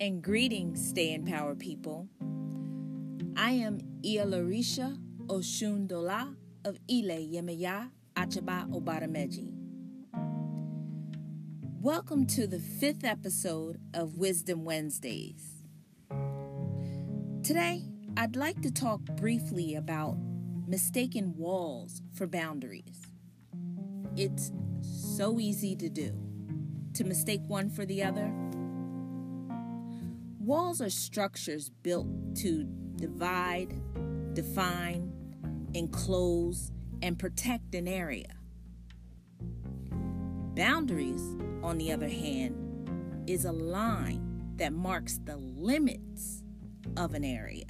and greetings, Stay in Power people. I am Iyalorisha Osundòlá of Ile Yemeya Achaba Obarameji. Welcome to the fifth episode of Wisdom Wednesdays. Today, I'd like to talk briefly about mistaken walls for boundaries. It's so easy to do, to mistake one for the other Walls are structures built to divide, define, enclose, and protect an area. Boundaries, on the other hand, is a line that marks the limits of an area.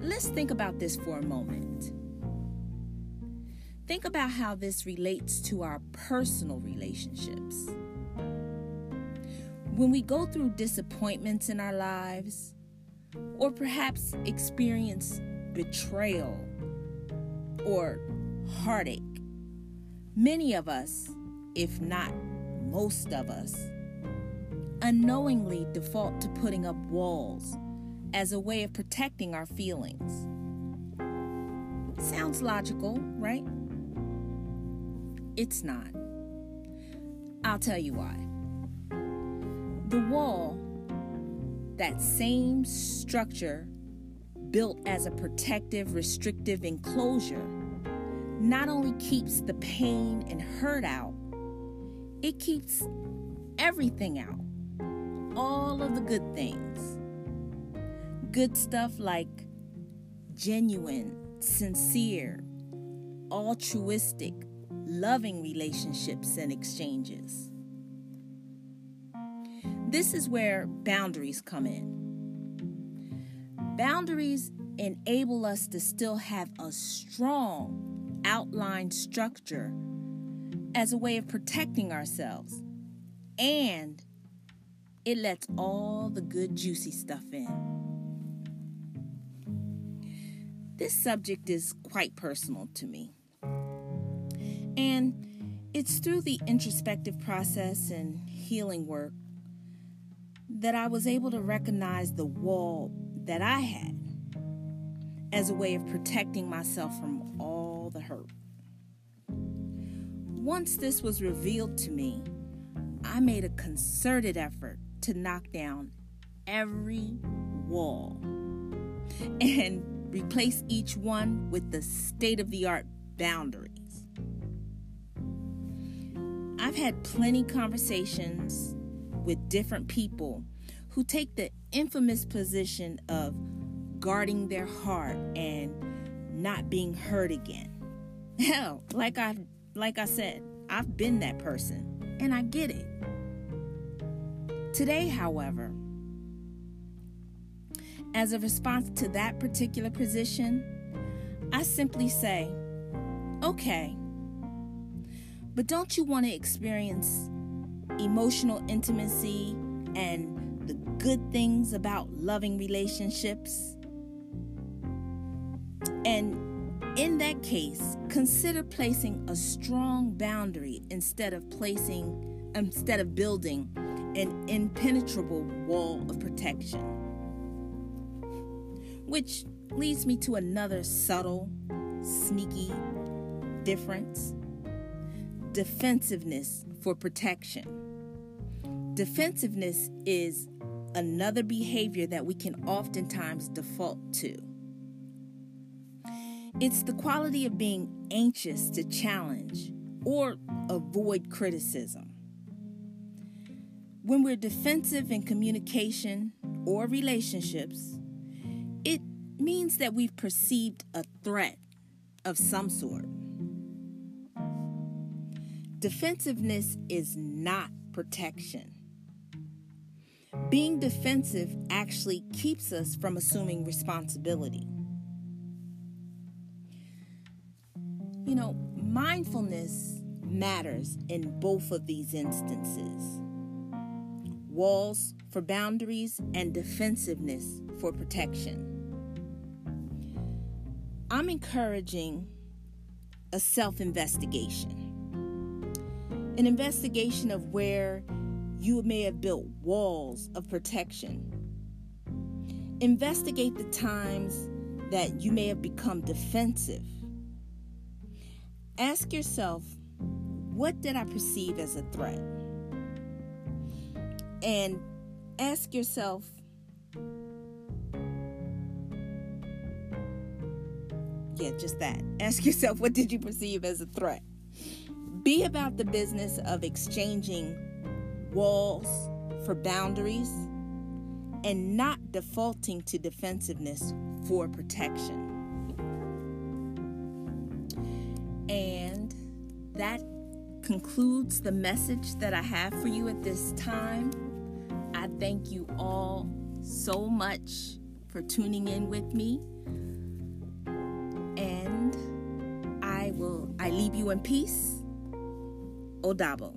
Let's think about this for a moment. Think about how this relates to our personal relationships. When we go through disappointments in our lives, or perhaps experience betrayal or heartache, many of us, if not most of us, unknowingly default to putting up walls as a way of protecting our feelings. Sounds logical, right? It's not. I'll tell you why. The wall, that same structure built as a protective, restrictive enclosure, not only keeps the pain and hurt out, it keeps everything out. All of the good things. Good stuff like genuine, sincere, altruistic, loving relationships and exchanges. This is where boundaries come in. Boundaries enable us to still have a strong outline structure as a way of protecting ourselves, and it lets all the good, juicy stuff in. This subject is quite personal to me. And it's through the introspective process and healing work that I was able to recognize the wall that I had as a way of protecting myself from all the hurt. Once this was revealed to me, I made a concerted effort to knock down every wall and replace each one with the state of the art boundaries. I've had plenty conversations with different people who take the infamous position of guarding their heart and not being hurt again. Hell, like I like I said, I've been that person and I get it. Today, however, as a response to that particular position, I simply say, okay, but don't you want to experience emotional intimacy and the good things about loving relationships. And in that case, consider placing a strong boundary instead of placing um, instead of building an impenetrable wall of protection. Which leads me to another subtle, sneaky difference defensiveness for protection. Defensiveness is another behavior that we can oftentimes default to. It's the quality of being anxious to challenge or avoid criticism. When we're defensive in communication or relationships, it means that we've perceived a threat of some sort. Defensiveness is not protection. Being defensive actually keeps us from assuming responsibility. You know, mindfulness matters in both of these instances walls for boundaries and defensiveness for protection. I'm encouraging a self investigation, an investigation of where you may have built walls of protection. Investigate the times that you may have become defensive. Ask yourself, what did I perceive as a threat? And ask yourself, yeah, just that. Ask yourself, what did you perceive as a threat? Be about the business of exchanging walls for boundaries and not defaulting to defensiveness for protection. And that concludes the message that I have for you at this time. I thank you all so much for tuning in with me. And I will I leave you in peace. Odabo.